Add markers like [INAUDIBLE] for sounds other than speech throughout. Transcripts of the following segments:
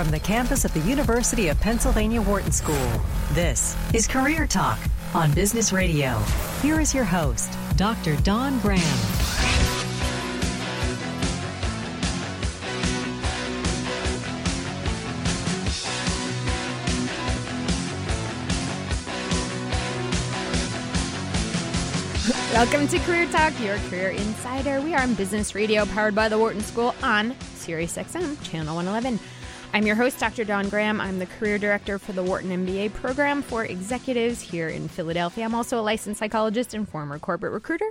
from the campus of the University of Pennsylvania Wharton School. This is Career Talk on Business Radio. Here is your host, Dr. Dawn Graham. Welcome to Career Talk, your career insider. We are on Business Radio, powered by the Wharton School on SiriusXM, Channel 111. I'm your host, Dr. Dawn Graham. I'm the career director for the Wharton MBA program for executives here in Philadelphia. I'm also a licensed psychologist and former corporate recruiter.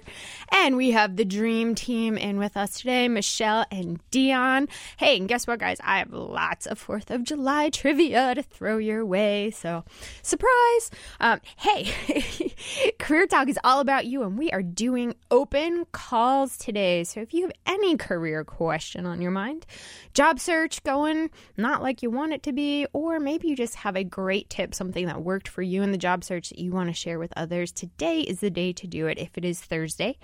And we have the dream team in with us today, Michelle and Dion. Hey, and guess what, guys? I have lots of 4th of July trivia to throw your way. So, surprise. Um, hey, [LAUGHS] Career Talk is all about you, and we are doing open calls today. So, if you have any career question on your mind, job search going, not not like you want it to be, or maybe you just have a great tip, something that worked for you in the job search that you want to share with others. Today is the day to do it. If it is Thursday,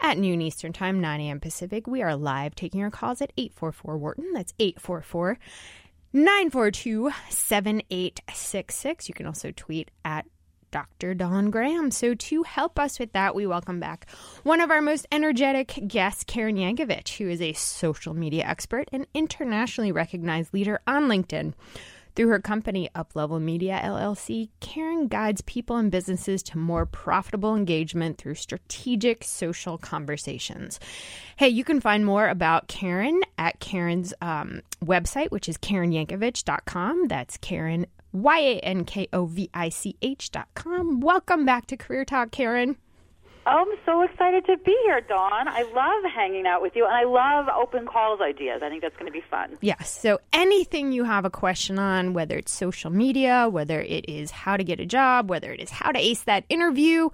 at noon Eastern Time, 9 a.m. Pacific. We are live taking your calls at 844 Wharton. That's 844 942 7866. You can also tweet at Dr. Dawn Graham. So, to help us with that, we welcome back one of our most energetic guests, Karen Yankovich, who is a social media expert and internationally recognized leader on LinkedIn. Through her company, Uplevel Media LLC, Karen guides people and businesses to more profitable engagement through strategic social conversations. Hey, you can find more about Karen at Karen's um, website, which is KarenYankovich.com. That's Karen Y A N K O V I C H dot com. Welcome back to Career Talk, Karen. I'm so excited to be here, Dawn. I love hanging out with you, and I love open calls ideas. I think that's going to be fun. Yes. So, anything you have a question on, whether it's social media, whether it is how to get a job, whether it is how to ace that interview,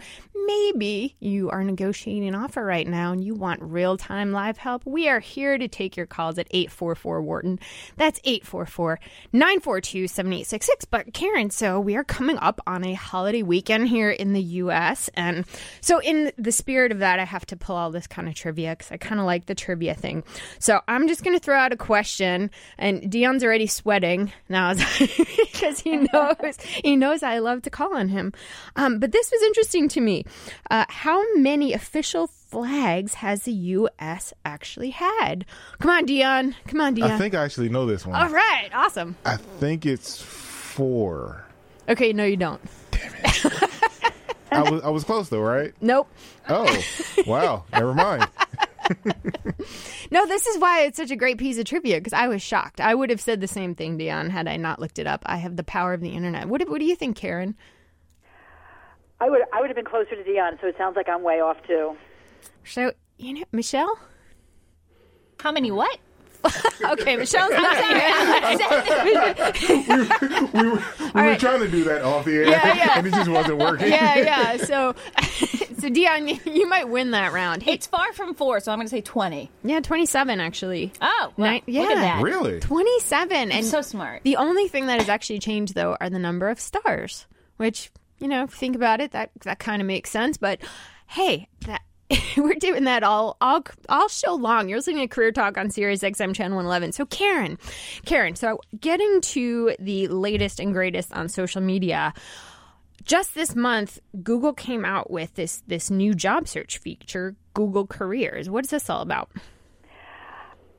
maybe you are negotiating an offer right now and you want real time live help, we are here to take your calls at 844 Wharton. That's 844 942 7866. But, Karen, so we are coming up on a holiday weekend here in the U.S. And so, in the spirit of that, I have to pull all this kind of trivia because I kind of like the trivia thing. So I'm just going to throw out a question, and Dion's already sweating now because [LAUGHS] he knows he knows I love to call on him. Um, but this was interesting to me. Uh, how many official flags has the U.S. actually had? Come on, Dion. Come on, Dion. I think I actually know this one. All right, awesome. I think it's four. Okay, no, you don't. Damn it. [LAUGHS] I was I was close though, right? Nope. Oh, wow. Never mind. [LAUGHS] [LAUGHS] no, this is why it's such a great piece of trivia because I was shocked. I would have said the same thing, Dion, had I not looked it up. I have the power of the internet. What, what do you think, Karen? I would I would have been closer to Dion, so it sounds like I'm way off too. So you know, Michelle. How many what? [LAUGHS] okay, Michelle's not here. we, we, were, we were trying to do that off the air, yeah, yeah. and it just wasn't working. Yeah, yeah. So, [LAUGHS] so Dion, [LAUGHS] you might win that round. Hey, it's far from four, so I'm going to say twenty. Yeah, twenty-seven actually. Oh, well, Nine, yeah, look at that. Really, twenty-seven, and so smart. The only thing that has actually changed though are the number of stars, which you know, if you think about it, that that kind of makes sense. But hey, that [LAUGHS] we're doing that all all all show long. You're listening to Career Talk on Sirius XM Channel 111. So Karen, Karen, so getting to the latest and greatest on social media. Just this month, Google came out with this this new job search feature, Google Careers. What is this all about?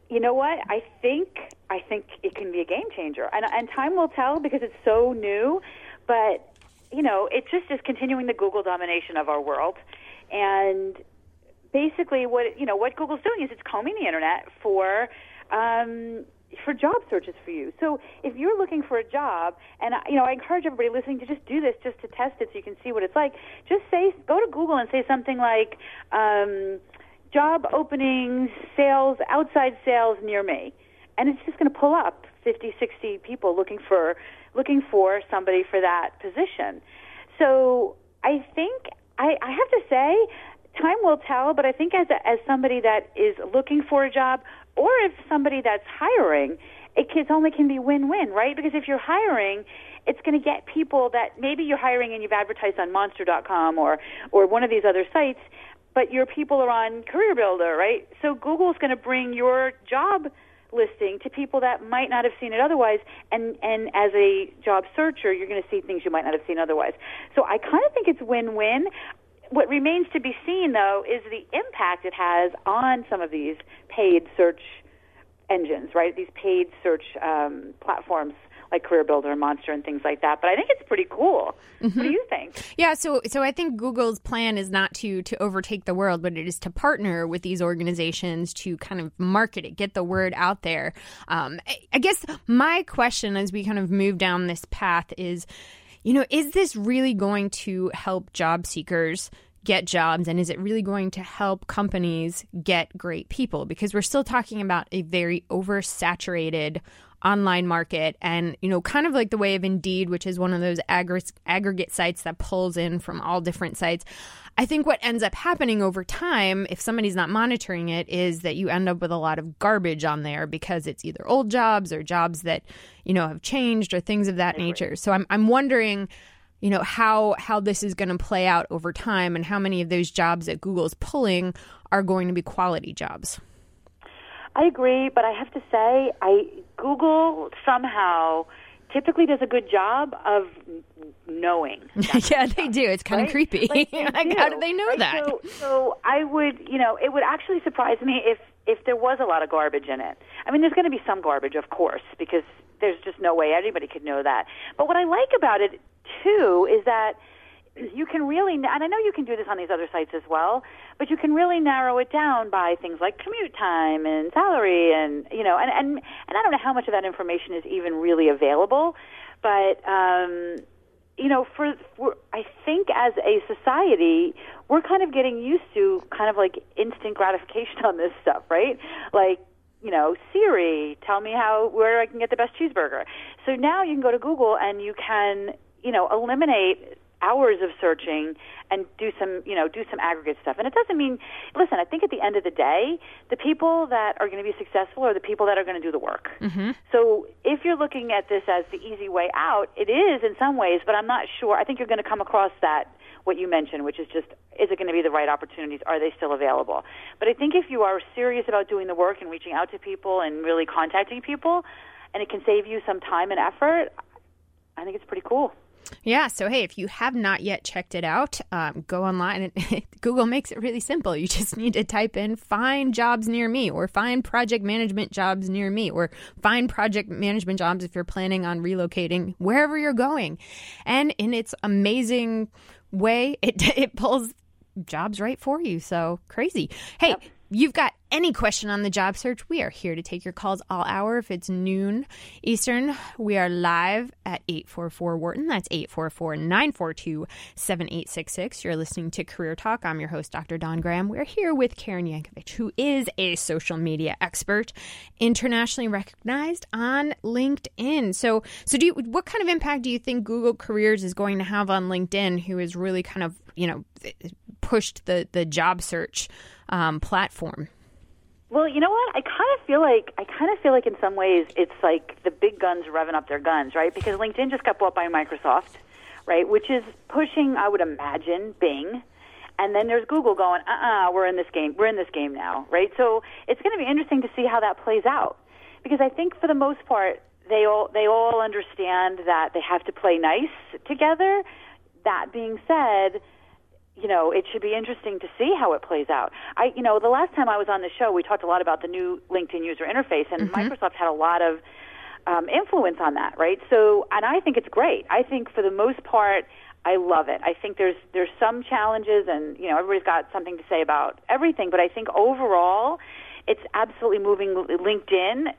You know what? I think I think it can be a game changer, and and time will tell because it's so new. But you know, it just is continuing the Google domination of our world, and basically what you know what Google's doing is it's combing the internet for um, for job searches for you. So if you're looking for a job, and you know, I encourage everybody listening to just do this just to test it so you can see what it's like. Just say, go to Google and say something like, um, "job openings, sales, outside sales near me," and it's just going to pull up 50, 60 people looking for looking for somebody for that position. So I think I, I have to say time will tell, but I think as a, as somebody that is looking for a job, or if somebody that's hiring, it can, only can be win-win, right? Because if you're hiring, it's going to get people that maybe you're hiring and you've advertised on Monster.com or or one of these other sites, but your people are on Career Builder, right? So Google's going to bring your job listing to people that might not have seen it otherwise and and as a job searcher you're going to see things you might not have seen otherwise so i kind of think it's win-win what remains to be seen though is the impact it has on some of these paid search engines right these paid search um, platforms like Career Builder and Monster and things like that. But I think it's pretty cool. Mm-hmm. What do you think? Yeah, so so I think Google's plan is not to to overtake the world, but it is to partner with these organizations to kind of market it, get the word out there. Um, I, I guess my question as we kind of move down this path is, you know, is this really going to help job seekers? get jobs and is it really going to help companies get great people because we're still talking about a very oversaturated online market and you know kind of like the way of indeed which is one of those aggr- aggregate sites that pulls in from all different sites. I think what ends up happening over time if somebody's not monitoring it is that you end up with a lot of garbage on there because it's either old jobs or jobs that you know have changed or things of that nature. So i'm, I'm wondering you know how how this is going to play out over time and how many of those jobs that google's pulling are going to be quality jobs. I agree, but I have to say, I Google somehow typically does a good job of knowing. [LAUGHS] yeah, they do. It's kind right? of creepy. Like, [LAUGHS] like do, how do they know right? that? So, so I would, you know, it would actually surprise me if if there was a lot of garbage in it. I mean, there's going to be some garbage, of course, because there's just no way anybody could know that. But what I like about it too is that you can really, and I know you can do this on these other sites as well, but you can really narrow it down by things like commute time and salary, and you know, and and and I don't know how much of that information is even really available, but um, you know, for, for I think as a society, we're kind of getting used to kind of like instant gratification on this stuff, right? Like you know, Siri, tell me how where I can get the best cheeseburger. So now you can go to Google and you can, you know, eliminate hours of searching and do some, you know, do some aggregate stuff. And it doesn't mean, listen, I think at the end of the day, the people that are going to be successful are the people that are going to do the work. Mm-hmm. So if you're looking at this as the easy way out, it is in some ways, but I'm not sure. I think you're going to come across that what you mentioned, which is just is it going to be the right opportunities? Are they still available? But I think if you are serious about doing the work and reaching out to people and really contacting people, and it can save you some time and effort, I think it's pretty cool. Yeah. So, hey, if you have not yet checked it out, um, go online and [LAUGHS] Google makes it really simple. You just need to type in find jobs near me or find project management jobs near me or find project management jobs if you're planning on relocating wherever you're going. And in its amazing way, [LAUGHS] it, it pulls jobs right for you. So crazy. Hey, yep you've got any question on the job search, we are here to take your calls all hour. If it's noon Eastern, we are live at 844 Wharton. That's 844 942 7866. You're listening to Career Talk. I'm your host, Dr. Dawn Graham. We're here with Karen Yankovich, who is a social media expert, internationally recognized on LinkedIn. So, so do you, what kind of impact do you think Google Careers is going to have on LinkedIn, who is really kind of, you know, pushed the, the job search? um, platform? Well, you know what? I kind of feel like I kind of feel like in some ways it's like the big guns revving up their guns, right? Because LinkedIn just got bought by Microsoft, right? Which is pushing, I would imagine, Bing. And then there's Google going, uh-uh, we're in this game. We're in this game now, right? So it's going to be interesting to see how that plays out. Because I think for the most part, they all they all understand that they have to play nice together. That being said, you know, it should be interesting to see how it plays out. I, you know, the last time I was on the show, we talked a lot about the new LinkedIn user interface, and mm-hmm. Microsoft had a lot of um, influence on that, right? So, and I think it's great. I think for the most part, I love it. I think there's there's some challenges, and you know, everybody's got something to say about everything, but I think overall, it's absolutely moving LinkedIn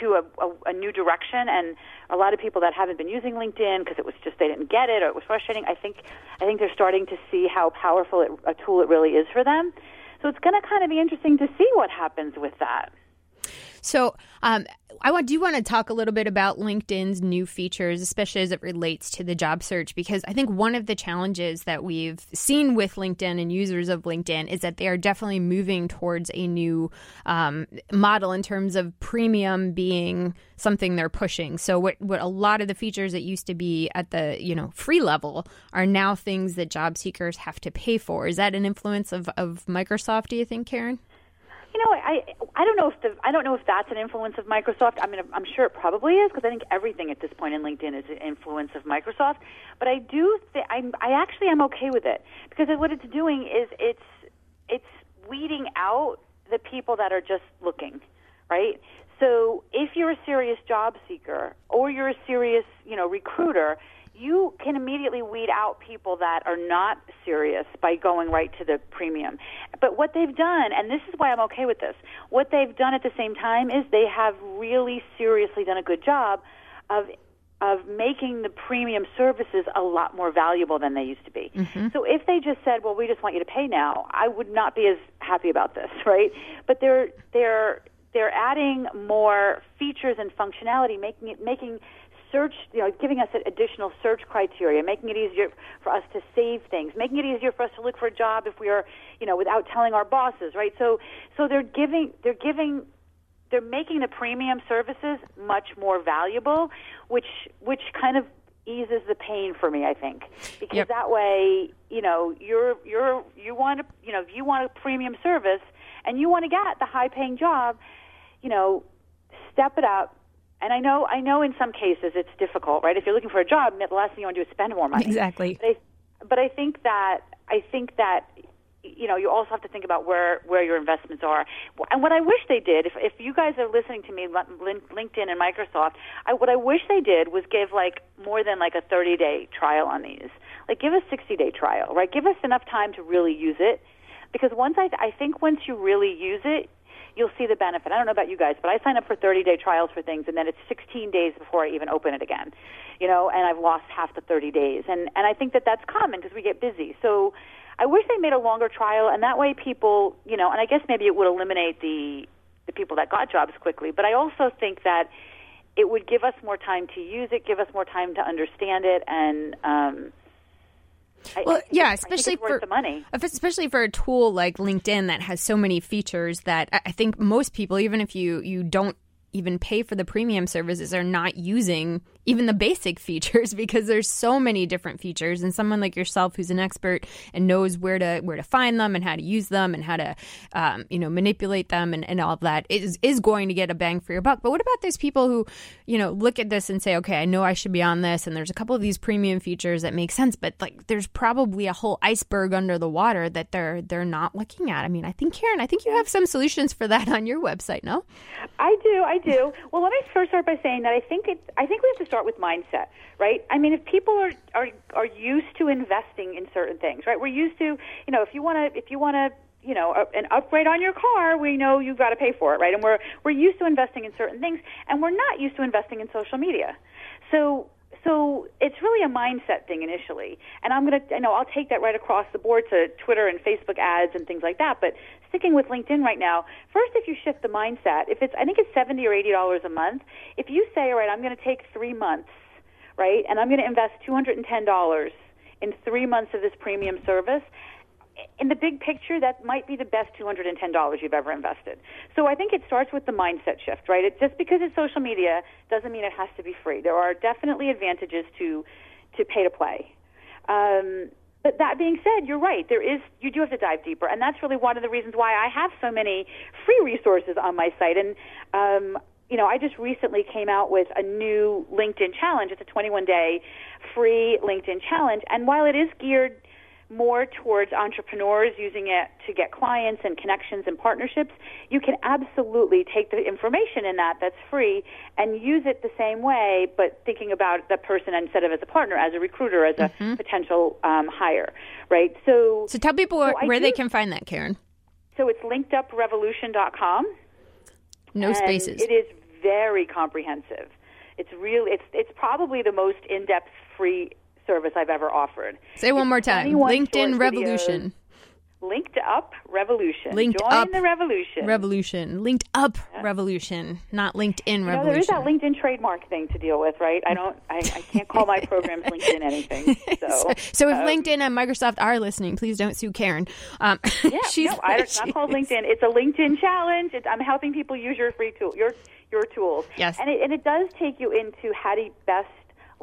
to a, a, a new direction and a lot of people that haven't been using LinkedIn because it was just they didn't get it or it was frustrating. I think I think they're starting to see how powerful it, a tool it really is for them. So it's going to kind of be interesting to see what happens with that. So, um, I do want to talk a little bit about LinkedIn's new features, especially as it relates to the job search, because I think one of the challenges that we've seen with LinkedIn and users of LinkedIn is that they are definitely moving towards a new um, model in terms of premium being something they're pushing. So, what, what a lot of the features that used to be at the you know free level are now things that job seekers have to pay for. Is that an influence of, of Microsoft? Do you think, Karen? You know, I I don't know if the I don't know if that's an influence of Microsoft. I mean, I'm sure it probably is because I think everything at this point in LinkedIn is an influence of Microsoft. But I do think I I actually am okay with it because what it's doing is it's it's weeding out the people that are just looking, right? So if you're a serious job seeker or you're a serious, you know, recruiter, you can immediately weed out people that are not serious by going right to the premium. But what they've done, and this is why I'm okay with this, what they've done at the same time is they have really seriously done a good job of of making the premium services a lot more valuable than they used to be. Mm-hmm. So if they just said, "Well, we just want you to pay now," I would not be as happy about this, [LAUGHS] right? But they're they're they're adding more features and functionality, making it making search, you know, giving us additional search criteria, making it easier for us to save things, making it easier for us to look for a job if we are, you know, without telling our bosses, right? So, so they're giving, they're giving, they're making the premium services much more valuable, which, which kind of eases the pain for me, I think, because yep. that way, you know, you're, you're, you want to, you know, if you want a premium service and you want to get the high paying job, you know, step it up and I know, I know, in some cases it's difficult, right? If you're looking for a job, the last thing you want to do is spend more money. Exactly. But I, but I think that I think that you know you also have to think about where where your investments are. And what I wish they did, if if you guys are listening to me, LinkedIn and Microsoft, I, what I wish they did was give like more than like a 30 day trial on these. Like give a 60 day trial, right? Give us enough time to really use it. Because once I, I think once you really use it, you'll see the benefit. I don't know about you guys, but I sign up for 30 day trials for things, and then it's 16 days before I even open it again. You know, and I've lost half the 30 days, and and I think that that's common because we get busy. So. I wish they made a longer trial, and that way people, you know, and I guess maybe it would eliminate the the people that got jobs quickly. But I also think that it would give us more time to use it, give us more time to understand it, and um, well, yeah, especially for the money. Especially for a tool like LinkedIn that has so many features that I think most people, even if you you don't even pay for the premium services, are not using even the basic [LAUGHS] features because there's so many different features and someone like yourself who's an expert and knows where to where to find them and how to use them and how to um, you know manipulate them and, and all of that is is going to get a bang for your buck. But what about those people who you know look at this and say okay i know i should be on this and there's a couple of these premium features that make sense but like there's probably a whole iceberg under the water that they're they're not looking at. I mean i think karen i think you have some solutions for that [LAUGHS] on your website no? I do i do. Well let me first start by saying that i think it i think we have to start with mindset, right? I mean, if people are are are used to investing in certain things, right? We're used to, you know, if you want to if you want to you know an upgrade on your car we know you've got to pay for it right and we're we're used to investing in certain things and we're not used to investing in social media so so it's really a mindset thing initially and i'm going to you know i'll take that right across the board to twitter and facebook ads and things like that but sticking with LinkedIn right now, first, if you shift the mindset, if it's, I think it's 70 or $80 a month, if you say, all right, I'm going to take three months, right, and I'm going to invest $210 in three months of this premium service, in the big picture, that might be the best $210 you've ever invested. So I think it starts with the mindset shift, right? It, just because it's social media doesn't mean it has to be free. There are definitely advantages to, to pay to play. Um, but that being said, you're right. There is you do have to dive deeper, and that's really one of the reasons why I have so many free resources on my site. And um, you know, I just recently came out with a new LinkedIn challenge. It's a 21 day free LinkedIn challenge, and while it is geared more towards entrepreneurs using it to get clients and connections and partnerships, you can absolutely take the information in that that's free and use it the same way, but thinking about the person instead of as a partner, as a recruiter, as mm-hmm. a potential um, hire, right? So, so tell people so where, they can find that, Karen. So it's linkeduprevolution.com. No spaces. It is very comprehensive. It's really it's it's probably the most in-depth free service I've ever offered. Say one more time. LinkedIn Revolution. Linked Up Revolution. Linked Join up the revolution. Revolution. Linked Up yeah. Revolution, not LinkedIn you know, Revolution. there is that LinkedIn trademark thing to deal with, right? I don't. I, I can't call my programs LinkedIn anything. [LAUGHS] So, so, so if um, LinkedIn and Microsoft are listening, please don't sue Karen. Um, [LAUGHS] yeah, she's, no, I, it's not called LinkedIn. It's a LinkedIn challenge. It's, I'm helping people use your free tool, your your tools. Yes, and it, and it does take you into how to best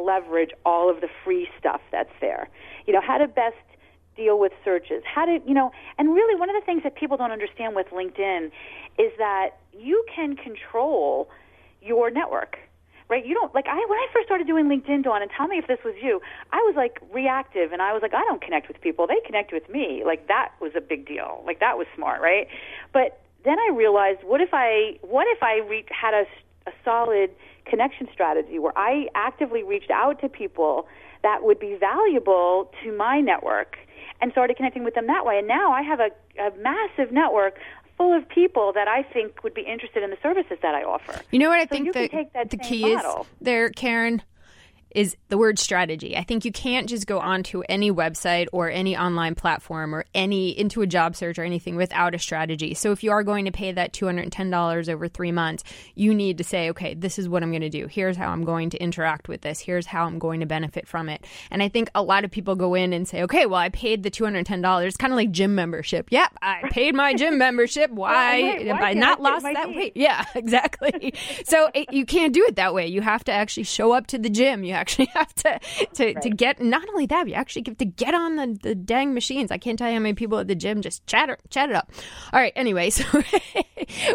leverage all of the free stuff that's there. You know, how to best deal with searches? How to, you know, and really one of the things that people don't understand with LinkedIn is that you can control your network. Right? You don't like I when I first started doing LinkedIn, Dawn, and tell me if this was you. I was like reactive, and I was like, I don't connect with people; they connect with me. Like that was a big deal. Like that was smart, right? But then I realized, what if I what if I re- had a, a solid connection strategy where I actively reached out to people that would be valuable to my network and started connecting with them that way. And now I have a, a massive network full of people that I think would be interested in the services that I offer. You know what I So think the, take that the key model. is there, Karen, is the word strategy. I think you can't just go onto any website or any online platform or any into a job search or anything without a strategy. So if you are going to pay that $210 over 3 months, you need to say, okay, this is what I'm going to do. Here's how I'm going to interact with this. Here's how I'm going to benefit from it. And I think a lot of people go in and say, okay, well, I paid the $210. It's kind of like gym membership. Yep, I paid my gym membership. [LAUGHS] Why wait, why I can't I lost that teeth? weight? [LAUGHS] Yeah, exactly. so it, you can't do it that way. You have to actually show up to the gym. You actually [LAUGHS] have to to, to get not only that, you actually have to get on the, the dang machines. I can't tell you how many people at the gym just chatter chat it up. All right, anyway, [LAUGHS] so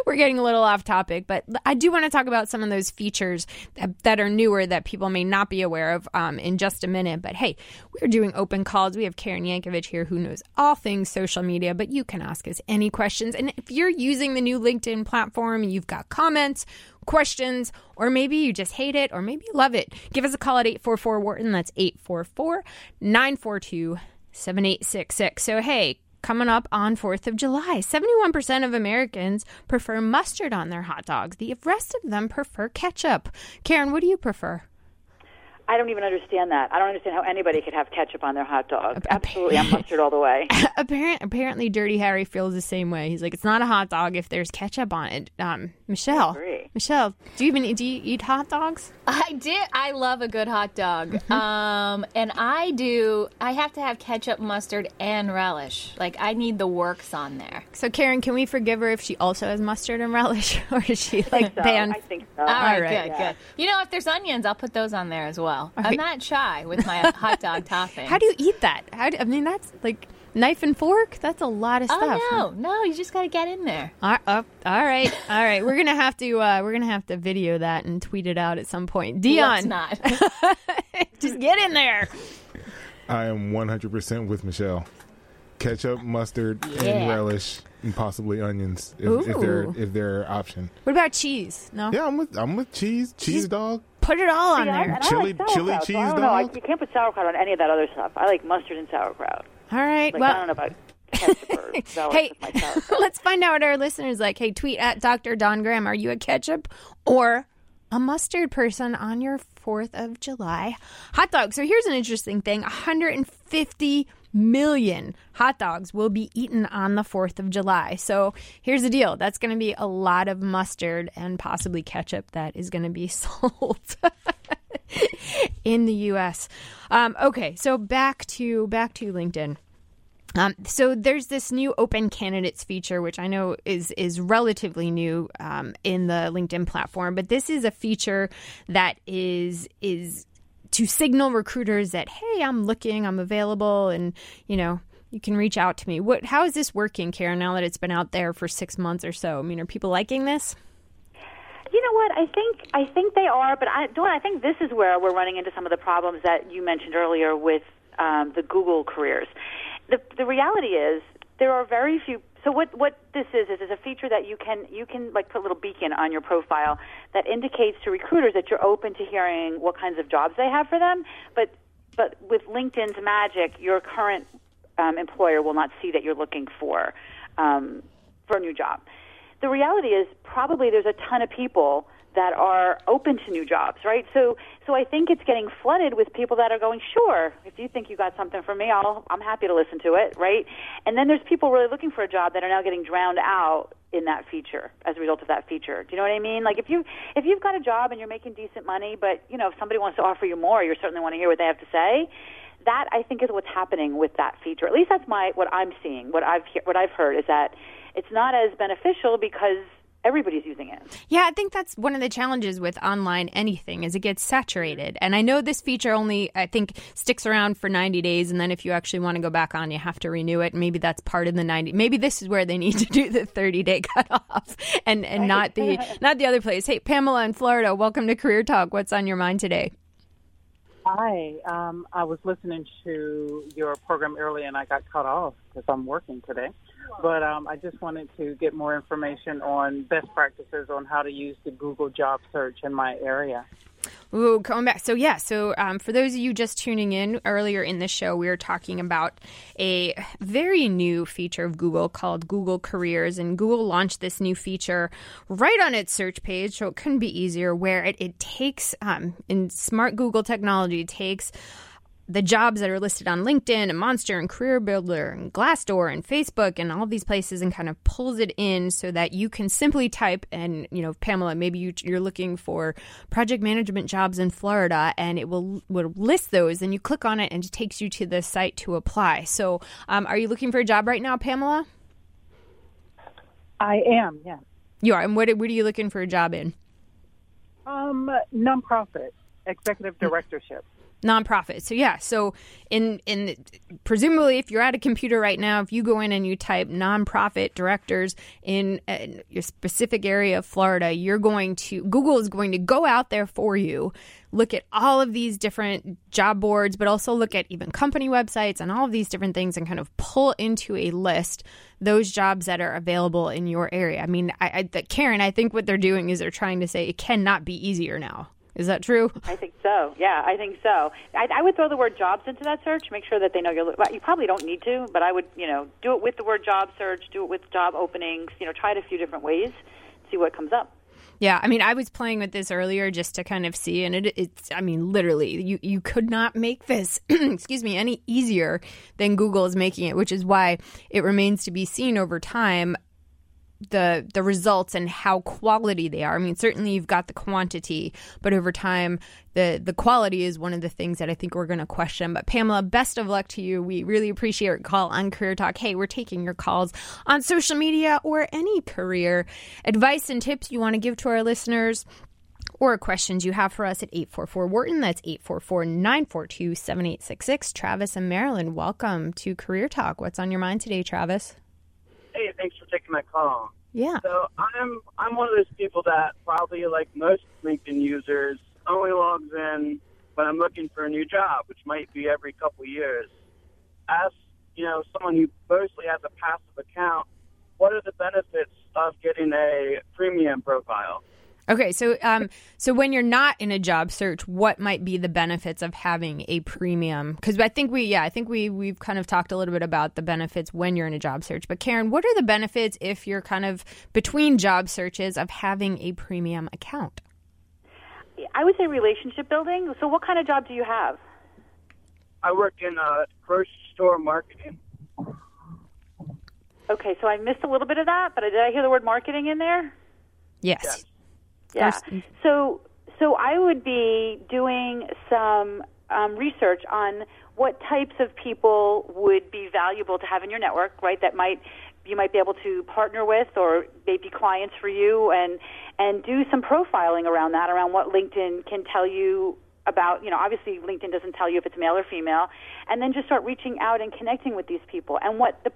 we're getting a little off topic, but I do want to talk about some of those features that, that are newer that people may not be aware of um, in just a minute. But hey, we're doing open calls. We have Karen Yankovich here who knows all things social media, but you can ask us any questions. And if you're using the new LinkedIn platform, you've got comments, questions, or maybe you just hate it, or maybe you love it, give us a call at 844 Wharton. That's 844 942 7866. So, hey, coming up on 4th of July, 71% of Americans prefer mustard on their hot dogs. The rest of them prefer ketchup. Karen, what do you prefer? I don't even understand that. I don't understand how anybody could have ketchup on their hot dog. Absolutely, I'm mustard all the way. [LAUGHS] Apparent, apparently, Dirty Harry feels the same way. He's like, it's not a hot dog if there's ketchup on it. Um, Michelle. Michelle, do you even do you eat hot dogs? I did. I love a good hot dog. Um, and I do. I have to have ketchup, mustard, and relish. Like I need the works on there. So, Karen, can we forgive her if she also has mustard and relish, [LAUGHS] or is she like So, banned? I think so. All right, right. good, good. You know, if there's onions, I'll put those on there as well. I'm not shy with my [LAUGHS] hot dog topping. How do you eat that? How do, I mean, that's like knife and fork. That's a lot of stuff. Oh no, no, you just got to get in there. All, uh, all right, all right. We're gonna have to uh, we're gonna have to video that and tweet it out at some point. Let's Dion, not. [LAUGHS] [LAUGHS] just get in there. I am 100% with Michelle. Ketchup, mustard, Yeah. and relish, and possibly onions if, if they're if they're option. What about cheese? No, Yeah, I'm with I'm with cheese, cheese dog. Put it all on there. Chili- like chili sauerkraut, so cheese I don't know. I, dog? you can't put sauerkraut on any of that other stuff. I like mustard and sauerkraut. All right. Like I don't know about ketchup [LAUGHS] hey, with my sauerkraut. [LAUGHS] let's find out what our listeners like. Hey, tweet at Dr. Dawn Graham. Are you a ketchup or a mustard person on your 4th of July hot dog? So here's an interesting thing 150 million hot dogs will be eaten on the 4th of July. So here's the deal that's going to be a lot of mustard and possibly ketchup that is going to be [LAUGHS] sold. [LAUGHS] in the U.S. Um, okay, so back to back to LinkedIn. Um, so there's this new open candidates feature, which I know is is relatively new um, in the LinkedIn platform, but this is a feature that is is to signal recruiters that hey, I'm looking, I'm available, and you know you can reach out to me. What how is this working, Karen? Now that it's been out there for six months or so, I mean, are people liking this? You know what? I think I think they are, but I Dawn, I think this is where we're running into some of the problems that you mentioned earlier with um, the Google careers. The the reality is there are very few. So what what this is is is a feature that you can you can like put a little beacon on your profile that indicates to recruiters that you're open to hearing what kinds of jobs they have for them. But but with LinkedIn's magic, your current um, employer will not see that you're looking for um, for a new job the reality is probably there's a ton of people that are open to new jobs, right? So, so I think it's getting flooded with people that are going, sure, if you think you got something for me, I'll, I'm happy to listen to it, right? And then there's people really looking for a job that are now getting drowned out in that feature as a result of that feature. Do you know what I mean? Like if you if you've got a job and you're making decent money, but you know if somebody wants to offer you more, you certainly want to hear what they have to say. That I think is what's happening with that feature. At least that's my what I'm seeing. What I've what I've heard is that it's not as beneficial because everybody's using it. Yeah, I think that's one of the challenges with online anything is it gets saturated. And I know this feature only I think sticks around for 90 days and then if you actually want to go back on you have to renew it. Maybe that's part of the 90. Maybe this is where they need to do the 30-day [LAUGHS] cutoff and and not the [LAUGHS] not the other place. Hey, Pamela in Florida, welcome to Career Talk. What's on your mind today? Hi, um, I was listening to your program earlier and I got cut off because I'm working today. But um, I just wanted to get more information on best practices on how to use the Google job search in my area. Ooh, coming back. So yeah. So um, for those of you just tuning in earlier in the show, we were talking about a very new feature of Google called Google Careers, and Google launched this new feature right on its search page, so it couldn't be easier. Where it, it takes um, in smart Google technology takes the jobs that are listed on LinkedIn and Monster and Career Builder and Glassdoor and Facebook and all these places and kind of pulls it in so that you can simply type and you know Pamela maybe you, you're looking for project management jobs in Florida and it will will list those and you click on it and it takes you to the site to apply. So um, are you looking for a job right now, Pamela? I am, yes. You are. And what what are you looking for a job in? Um, nonprofit executive directorship nonprofit. So yeah, so in in presumably if you're at a computer right now, if you go in and you type nonprofit directors in, in your specific area of Florida, you're going to Google is going to go out there for you, look at all of these different job boards, but also look at even company websites and all of these different things and kind of pull into a list those jobs that are available in your area. I mean, I, I Karen, I think what they're doing is they're trying to say it cannot be easier now. Is that true? I think so. Yeah, I think so. I, I would throw the word jobs into that search. Make sure that they know you're. Well, you probably don't need to, but I would, you know, do it with the word job search. Do it with job openings. You know, try it a few different ways. See what comes up. Yeah, I mean, I was playing with this earlier just to kind of see, and it, it's, I mean, literally, you, you could not make this, [CLEARS THROAT] excuse me, any easier than Google is making it, which is why it remains to be seen over time the the results and how quality they are. I mean, certainly you've got the quantity, but over time, the the quality is one of the things that I think we're going to question. But Pamela, best of luck to you. We really appreciate your call on Career Talk. Hey, we're taking your calls on social media or any career advice and tips you want to give to our listeners or questions you have for us at 844 Wharton. That's 844 942 7866. Travis and Marilyn, welcome to Career Talk. What's on your mind today, Travis? Hey, thanks for taking my call. Yeah. So I'm I'm one of those people that probably like most LinkedIn users only logs in when I'm looking for a new job, which might be every couple of years. As you know, someone who mostly has a passive account, what are the benefits of getting a premium profile? Okay, so um, so when you're not in a job search, what might be the benefits of having a premium? Because I think we, yeah, I think we we've kind of talked a little bit about the benefits when you're in a job search. But Karen, what are the benefits if you're kind of between job searches of having a premium account? I would say relationship building. So, what kind of job do you have? I work in uh, grocery store marketing. Okay, so I missed a little bit of that, but did I hear the word marketing in there? Yes. Yes. Yeah. So so I would be doing some um, research on what types of people would be valuable to have in your network, right? That might you might be able to partner with or maybe clients for you and and do some profiling around that around what LinkedIn can tell you about you know obviously LinkedIn doesn't tell you if it's male or female and then just start reaching out and connecting with these people and what the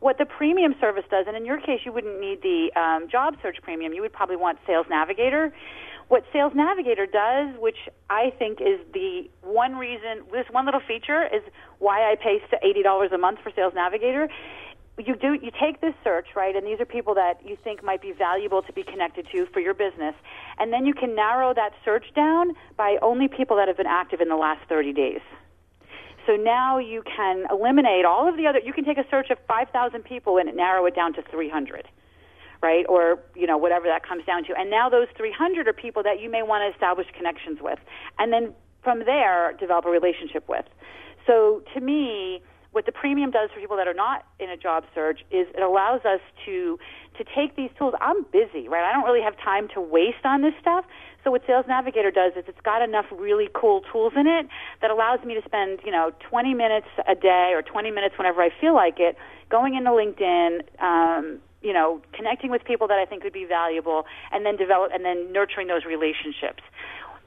what the premium service does, and in your case, you wouldn't need the um, job search premium. You would probably want Sales Navigator. What Sales Navigator does, which I think is the one reason, this one little feature is why I pay $80 a month for Sales Navigator. You do you take this search right, and these are people that you think might be valuable to be connected to for your business, and then you can narrow that search down by only people that have been active in the last 30 days. So now you can eliminate all of the other. You can take a search of 5,000 people and narrow it down to 300, right? Or you know whatever that comes down to. And now those 300 are people that you may want to establish connections with, and then from there develop a relationship with. So to me, what the premium does for people that are not in a job search is it allows us to to take these tools. I'm busy, right? I don't really have time to waste on this stuff. So what Sales Navigator does is it's got enough really cool tools in it that allows me to spend, you know, 20 minutes a day or 20 minutes whenever I feel like it going into LinkedIn, um, you know, connecting with people that I think would be valuable, and then develop and then nurturing those relationships.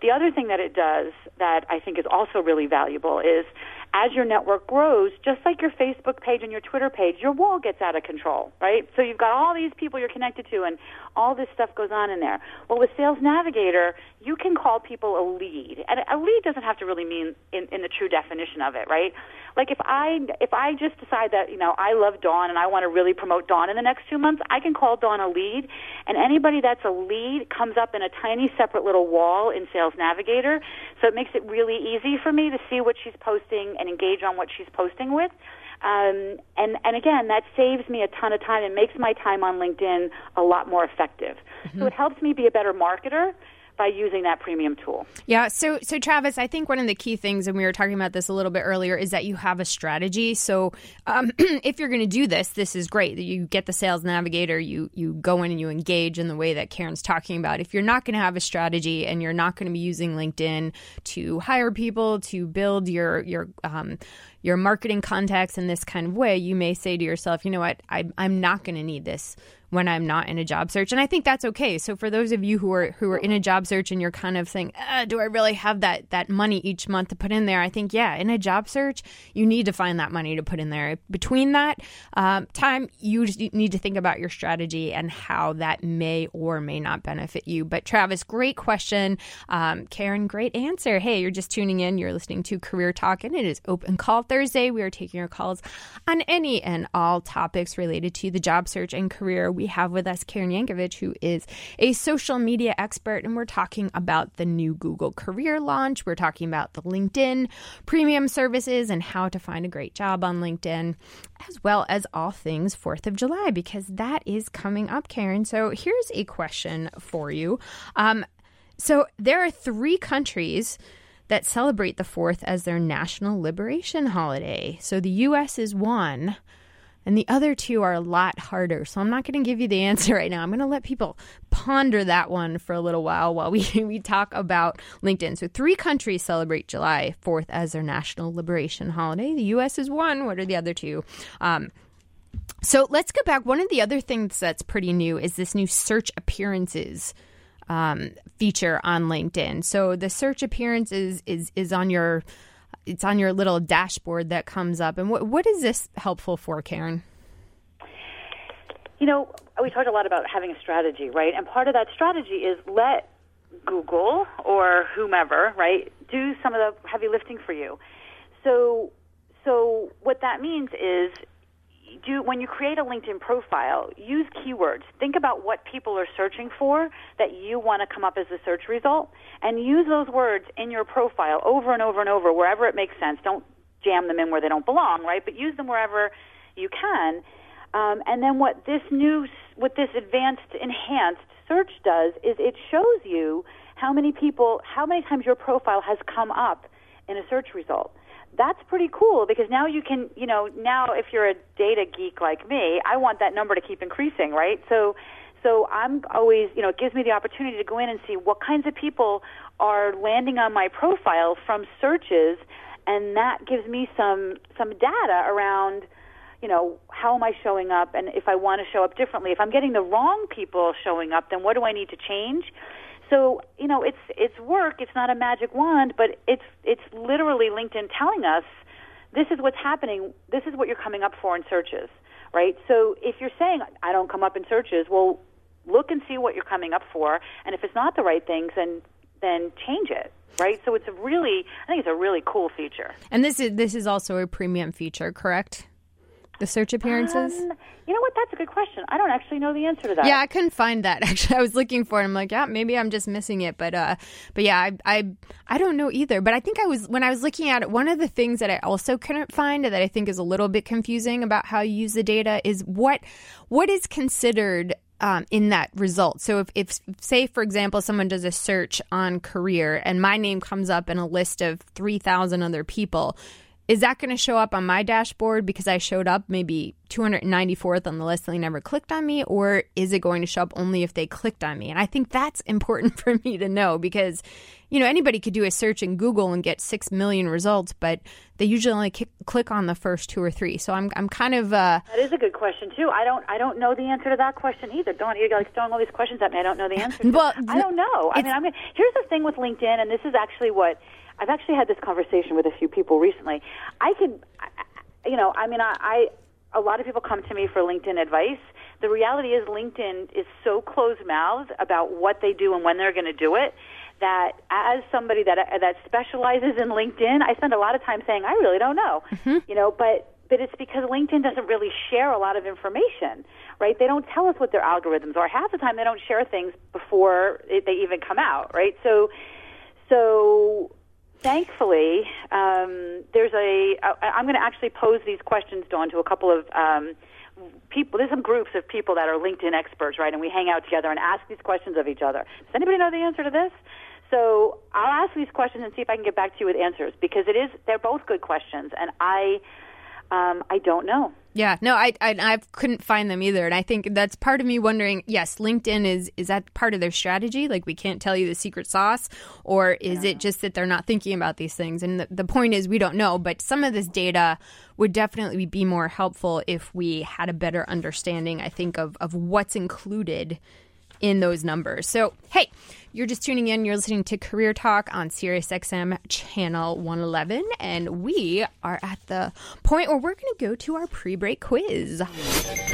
The other thing that it does that I think is also really valuable is as your network grows, just like your Facebook page and your Twitter page, your wall gets out of control, right? So you've got all these people you're connected to and all this stuff goes on in there. Well, with Sales Navigator, you can call people a lead. And a lead doesn't have to really mean in, in the true definition of it, right? Like if I if I just decide that, you know, I love Dawn and I want to really promote Dawn in the next two months, I can call Dawn a lead and anybody that's a lead comes up in a tiny separate little wall in Sales Navigator. So it makes it really easy for me to see what she's posting and engage on what she's posting with. Um, and and again, that saves me a ton of time and makes my time on LinkedIn a lot more effective. Mm-hmm. So it helps me be a better marketer by using that premium tool. Yeah. So, so Travis, I think one of the key things, and we were talking about this a little bit earlier, is that you have a strategy. So, um, [CLEARS THROAT] if you're going to do this, this is great. You get the sales navigator, you you go in and you engage in the way that Karen's talking about. If you're not going to have a strategy and you're not going to be using LinkedIn to hire people to build your your um, your marketing contacts in this kind of way, you may say to yourself, you know what, I, I'm not going to need this when I'm not in a job search, and I think that's okay. So for those of you who are who are in a job search and you're kind of saying, uh, do I really have that that money each month to put in there? I think yeah, in a job search, you need to find that money to put in there. Between that um, time, you need to think about your strategy and how that may or may not benefit you. But Travis, great question. Um, Karen, great answer. Hey, you're just tuning in. You're listening to Career Talk, and it is Open Call Thursday. We are taking your calls on any and all topics related to the job search and career we have with us Karen Yankovich, who is a social media expert, and we're talking about the new Google career launch. We're talking about the LinkedIn premium services and how to find a great job on LinkedIn, as well as all things 4th of July, because that is coming up, Karen. So here's a question for you. Um, so there are three countries that celebrate the 4th as their national liberation holiday. So the US is one. And the other two are a lot harder. So I'm not going to give you the answer [LAUGHS] right now. I'm going to let people ponder that one for a little while while we, [LAUGHS] we talk about LinkedIn. So three countries celebrate July 4th as their national liberation holiday. The U.S. is one. What are the other two? Um, so let's go back. One of the other things that's pretty new is this new search appearances um, feature on LinkedIn. So the search appearances is is on your it's on your little dashboard that comes up. And what what is this helpful for, Karen? You know, we talked a lot about having a strategy, right? And part of that strategy is let Google or whomever, right, do some of the heavy lifting for you. So so what that means is do when you create a LinkedIn profile, use keywords. Think about what people are searching for that you want to come up as a search result, and use those words in your profile over and over and over wherever it makes sense. Don't jam them in where they don't belong, right? But use them wherever you can. Um, and then what this new, what this advanced, enhanced search does is it shows you how many people, how many times your profile has come up in a search result that's pretty cool because now you can, you know, now if you're a data geek like me, I want that number to keep increasing, right? So, so I'm always, you know, it gives me the opportunity to go in and see what kinds of people are landing on my profile from searches, and that gives me some some data around, you know, how am I showing up, and if I want to show up differently. If I'm getting the wrong people showing up, then what do I need to change? So you know, it's it's work. It's not a magic wand, but it's it's literally LinkedIn telling us this is what's happening. This is what you're coming up for in searches, right? So if you're saying I don't come up in searches, well, look and see what you're coming up for, and if it's not the right things, then then change it right so it's a really i think it's a really cool feature and this is this is also a premium feature correct the search appearances? Um, you know what? That's a good question. I don't actually know the answer to that. Yeah, I couldn't find that. [LAUGHS] Actually, I was looking for it. I'm like, yeah, maybe I'm just missing it. But, uh, but yeah, I, I, I don't know either. But I think I was when I was looking at it. One of the things that I also couldn't find that I think is a little bit confusing about how you use the data is what, what is considered um, in that result. So if, if, say, for example, someone does a search on career and my name comes up in a list of 3,000 other people, is that going to show up on my dashboard because I showed up maybe 294th on the list and they never clicked on me? Or is it going to show up only if they clicked on me? And I think that's important [LAUGHS] for me to know because you know, anybody could do a search in Google and get six million results, but they usually only k- click on the first two or three. So I'm I'm kind of uh, That is a good question too. I don't I don't know the answer to that question either. Don't you're like throwing all these questions at me. I don't know the answer. To. Well, I don't know. I mean, I mean, here's the thing with LinkedIn, and this is actually what I've actually had this conversation with a few people recently. I could, you know, I mean, I, I a lot of people come to me for LinkedIn advice. The reality is, LinkedIn is so closed mouthed about what they do and when they're going to do it that as somebody that that specializes in LinkedIn, I spend a lot of time saying I really don't know, mm-hmm. you know, but but it's because LinkedIn doesn't really share a lot of information, right? They don't tell us what their algorithms are. Half the time, they don't share things before it, they even come out, right? So, so thankfully, um, there's a. I- I'm going to actually pose these questions, Dawn, to a couple of. Um, people there's some groups of people that are linkedin experts right and we hang out together and ask these questions of each other does anybody know the answer to this so i'll ask these questions and see if i can get back to you with answers because it is they're both good questions and i um, i don't know Yeah, no, I, I I couldn't find them either, and I think that's part of me wondering. Yes, LinkedIn is is that part of their strategy? Like we can't tell you the secret sauce, or is it just that they're not thinking about these things? And the, the point is, we don't know. But some of this data would definitely be more helpful if we had a better understanding. I think of of what's included in those numbers. So, hey, you're just tuning in. You're listening to Career Talk on SiriusXM channel 111, and we are at the point where we're going to go to our pre-break quiz.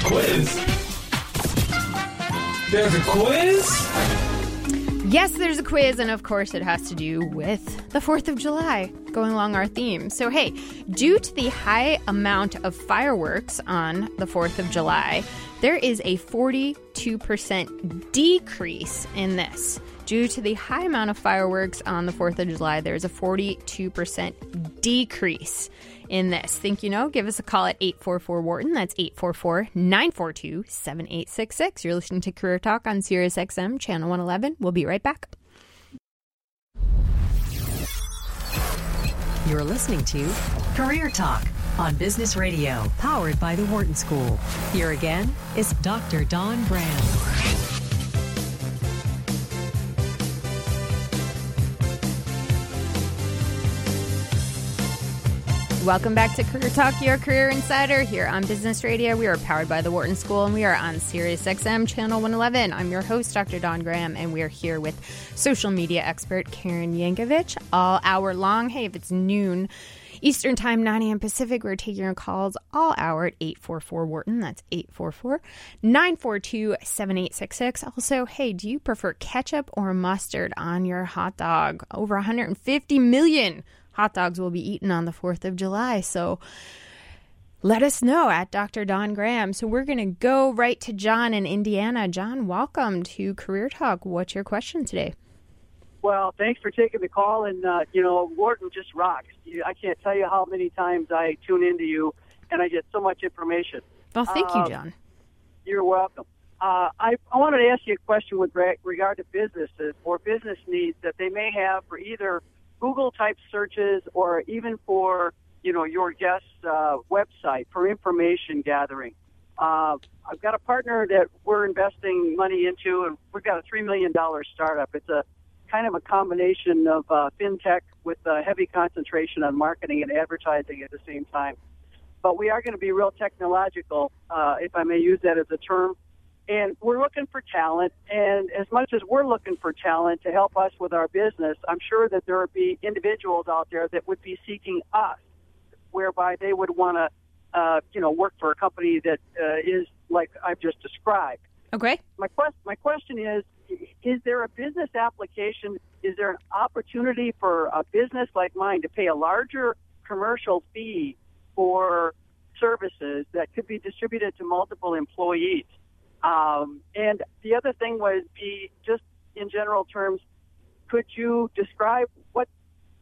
Quiz. There's a quiz? Yes, there's a quiz, and of course, it has to do with the 4th of July, going along our theme. So, hey, due to the high amount of fireworks on the 4th of July, there is a 42% decrease in this. Due to the high amount of fireworks on the 4th of July, there's a 42% decrease in this. Think you know? Give us a call at 844 Wharton. That's 844 942 7866. You're listening to Career Talk on Sirius XM, channel 111. We'll be right back. You're listening to Career Talk on Business Radio, powered by the Wharton School. Here again is Dr. Dawn Graham. Welcome back to Career Talk, your career insider here on Business Radio. We are powered by the Wharton School and we are on Sirius XM channel 111. I'm your host, Dr. Dawn Graham, and we are here with social media expert Karen Yankovich all hour long. Hey, if it's noon Eastern Time, 9 a.m. Pacific, we're taking your calls all hour at 844 Wharton. That's 844 942 7866. Also, hey, do you prefer ketchup or mustard on your hot dog? Over 150 million hot dogs will be eaten on the 4th of July. So let us know at Dr. Dawn Graham. So we're going to go right to John in Indiana. John, welcome to Career Talk. What's your question today? Well, thanks for taking the call. And, uh, you know, Wharton just rocks. You, I can't tell you how many times I tune into you and I get so much information. Well, thank you, Um, John. You're welcome. Uh, I, I wanted to ask you a question with re- regard to businesses or business needs that they may have for either Google type searches or even for, you know, your guest's uh, website for information gathering. Uh, I've got a partner that we're investing money into, and we've got a $3 million startup. It's a kind of a combination of uh, fintech with a heavy concentration on marketing and advertising at the same time. But we are going to be real technological, uh, if I may use that as a term. And we're looking for talent. And as much as we're looking for talent to help us with our business, I'm sure that there would be individuals out there that would be seeking us, whereby they would want to, uh, you know, work for a company that uh, is like I've just described Okay. my quest my question is is there a business application is there an opportunity for a business like mine to pay a larger commercial fee for services that could be distributed to multiple employees um, and the other thing was be just in general terms could you describe what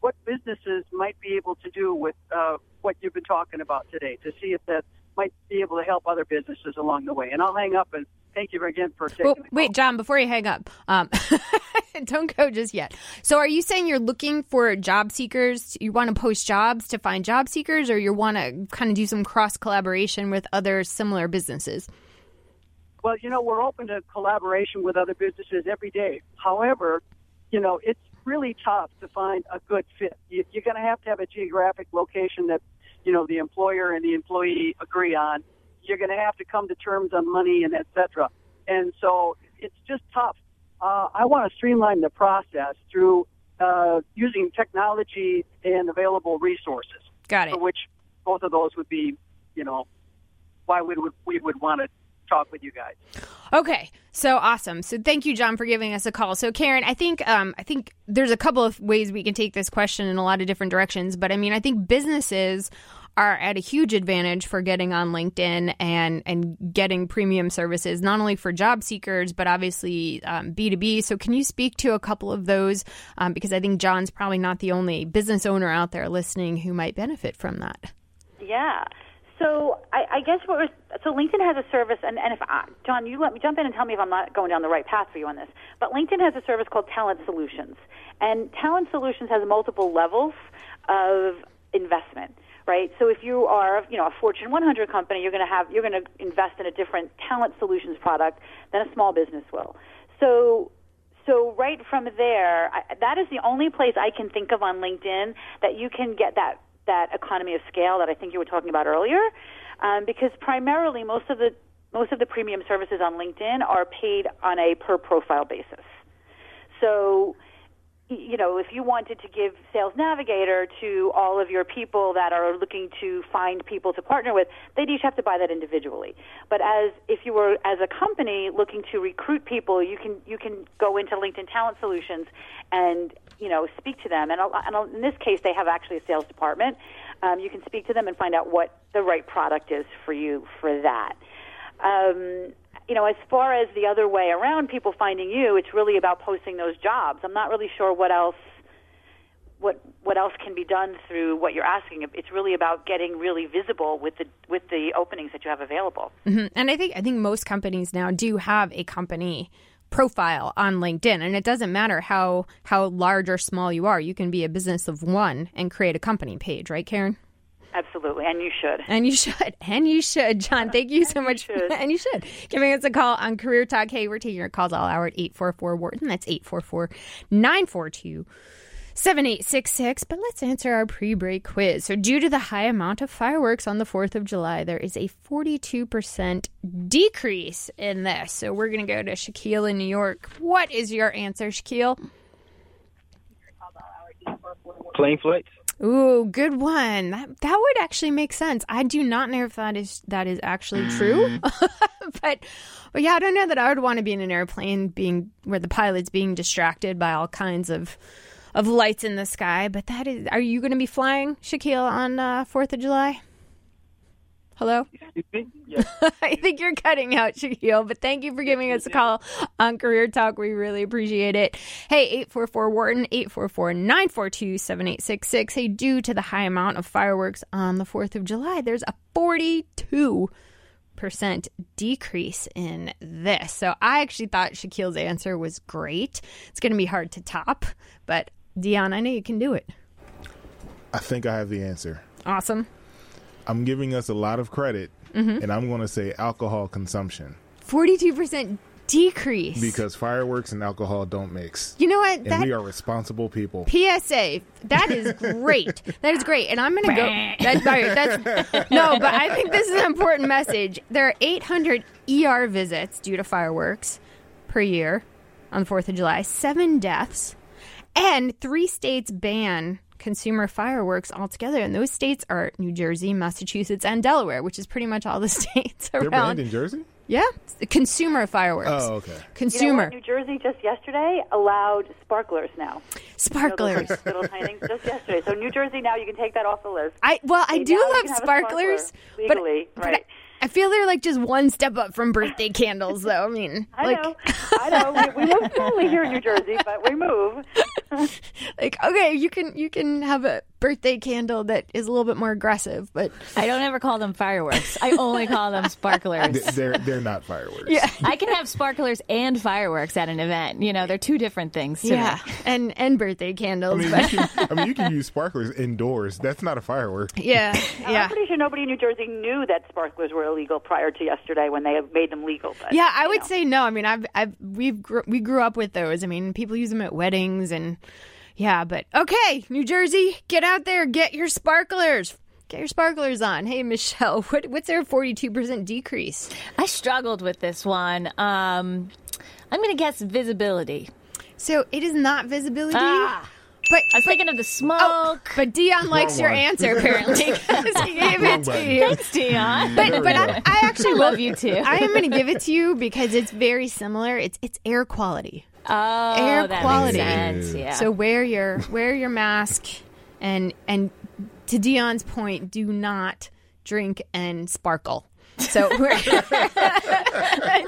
what businesses might be able to do with uh, what you've been talking about today to see if that might be able to help other businesses along the way. And I'll hang up and thank you again for taking Well, wait, John, before you hang up, um, [LAUGHS] don't go just yet. So, are you saying you're looking for job seekers? You want to post jobs to find job seekers, or you want to kind of do some cross collaboration with other similar businesses? Well, you know, we're open to collaboration with other businesses every day. However, you know, it's really tough to find a good fit. You're going to have to have a geographic location that, you know, the employer and the employee agree on. You're going to have to come to terms on money and et cetera. And so it's just tough. Uh, I want to streamline the process through uh, using technology and available resources. Got it. Which both of those would be, you know, why we would we would want to talk with you guys. Okay, so awesome. So thank you, John, for giving us a call. So Karen, I think um, I think there's a couple of ways we can take this question in a lot of different directions, but I mean, I think businesses are at a huge advantage for getting on LinkedIn and and getting premium services, not only for job seekers but obviously um, B two B. So can you speak to a couple of those? Um, because I think John's probably not the only business owner out there listening who might benefit from that. Yeah. So I, I guess what was so LinkedIn has a service, and, and if I, John, you let me jump in and tell me if I'm not going down the right path for you on this. But LinkedIn has a service called Talent Solutions, and Talent Solutions has multiple levels of investment right? So if you are, you know, a Fortune 100 company, you're going to have you're going to invest in a different talent solutions product than a small business will. So so right from there, I, that is the only place I can think of on LinkedIn that you can get that that economy of scale that I think you were talking about earlier, um, because primarily most of the most of the premium services on LinkedIn are paid on a per profile basis. So you know, if you wanted to give Sales Navigator to all of your people that are looking to find people to partner with, they'd each have to buy that individually. But as if you were as a company looking to recruit people, you can you can go into LinkedIn Talent Solutions and you know speak to them. And, and in this case, they have actually a sales department. Um, you can speak to them and find out what the right product is for you for that. Um, you know, as far as the other way around, people finding you, it's really about posting those jobs. I'm not really sure what else what what else can be done through what you're asking. It's really about getting really visible with the with the openings that you have available. Mm-hmm. And I think I think most companies now do have a company profile on LinkedIn and it doesn't matter how how large or small you are. You can be a business of one and create a company page, right, Karen? Absolutely, and you should. And you should. [LAUGHS] And you should. John, thank you so much. You [LAUGHS] and you should. Giving us a call on Career Talk. Hey, we're taking your calls all hour at 844 Wharton. That's 844 942 7866. But let's answer our pre break quiz. So, due to the high amount of fireworks on the 4th of July, there is a 42% decrease in this. So, we're going to go to Shaquille in New York. What is your answer, Shaquille? Plane flights. Ooh, good one. That that would actually make sense. I do not know if that is that is actually true, [LAUGHS] but but yeah, I don't know that I would want to be in an airplane being where the pilot's being distracted by all kinds of of lights in the sky. But that is, are you going to be flying, Shaquille, on uh, Fourth of July? Hello? Yes. [LAUGHS] I think you're cutting out, Shaquille, but thank you for giving us a call on Career Talk. We really appreciate it. Hey, 844 Wharton, 844 942 7866. Hey, due to the high amount of fireworks on the 4th of July, there's a 42 percent decrease in this. So I actually thought Shaquille's answer was great. It's going to be hard to top, but Dion, I know you can do it. I think I have the answer. Awesome. I'm giving us a lot of credit, Mhm. and I'm going to say alcohol consumption 42% decrease. because fireworks and alcohol don't mix. You know what? And That we are responsible people. PSA. That is great. [LAUGHS] that is great. And I'm going to go. Right, that's [LAUGHS] no, but I think this is an important message. There are 800 ER visits due to fireworks per year on the 4th of July, seven deaths, and three states ban consumer fireworks altogether. And those states are New Jersey, Massachusetts, and Delaware, which is pretty much all the [LAUGHS] states around. They're around. banned in Jersey? Yeah, consumer fireworks. Oh, okay. You know Consumer what? New Jersey just yesterday allowed sparklers now. sparklers. Little, little tiny things just yesterday. So New Jersey now you can take that off the list. I well, I See, do love have sparklers, sparkler but, legally, but right? I, I feel they're like just one step up from birthday candles, though. I mean, I like, know, I know. We, we move slowly [LAUGHS] here in New Jersey, but we move. [LAUGHS] like Okay, you can you can have a birthday candle that is a little bit more aggressive, but I don't ever call them fireworks. I only call them sparklers. They're they're not fireworks. yeah, [LAUGHS] I can have sparklers and fireworks at an event. You know, they're two different things. To yeah, me. [LAUGHS] and and birthday candles. I mean, but you can, I mean, you can use sparklers indoors. That's not a firework. [LAUGHS] yeah, yeah. I'm pretty sure nobody in New Jersey knew that sparklers were illegal prior to yesterday when they made them legal. But, Yeah, I would know. say no. I mean, I've, I've, we've, gr- we grew up with those. I mean, people use them at weddings and, yeah. But okay, New Jersey, get out there, get your sparklers, get your sparklers on. Hey, Michelle, [LAUGHS] what, what's their forty-two percent decrease? I struggled with this one. Um, I'm going to guess visibility. So it is not visibility, Ah. but I was thinking of the smoke. oh, but Dion likes your one. answer [LAUGHS] apparently 'cause he gave it to you. Thanks, Dion. But but I, I actually love you too. I am going to give it to you because it's very similar. It's it's air quality. Oh, air that quality. Makes sense. Yeah. So wear your wear your mask and and to Dion's point, do not drink and sparkle. So [LAUGHS] we're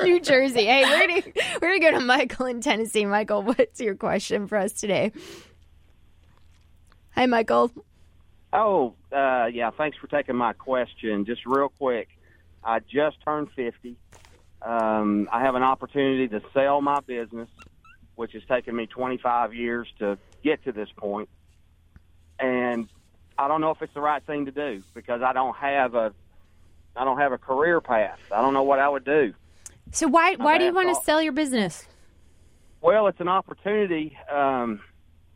New Jersey. Hey, we're gonna we're gonna go to Michael in Tennessee. Michael, what's your question for us today? Hi, Michael. Oh, uh, yeah. Thanks for taking my question. Just real quick, I just turned 50. Um, I have an opportunity to sell my business, which has taken me 25 years to get to this point, and I don't know if it's the right thing to do because I don't have a I don't have a career path. I don't know what I would do. So why why do you want to sell your business? Well, it's an opportunity. Um,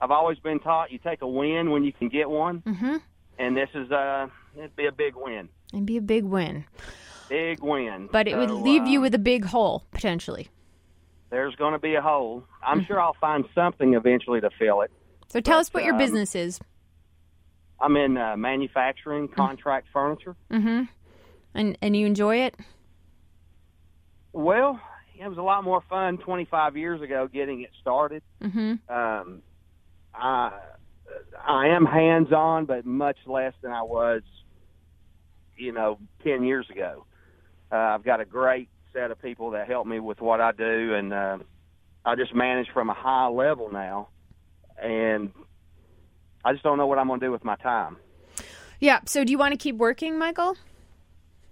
I've always been taught you take a win when you can get one, Mm-hmm. and this is uh, it'd be a big win. It'd be a big win, Big win. but it would So, leave you um, with a big hole potentially. There's going to be a hole. I'm sure I'll find something eventually to fill it. So tell but, us what your um, business is. I'm in uh, manufacturing, contract furniture. Mm-hmm. And and you enjoy it? Well, it was a lot more fun 25 years ago getting it started. Mm-hmm. Um, I I am hands on, but much less than I was, you know, 10 years ago. Uh, I've got a great set of people that help me with what I do, and uh, I just manage from a high level now. And I just don't know what I'm going to do with my time. Yeah. So do you want to keep working, Michael?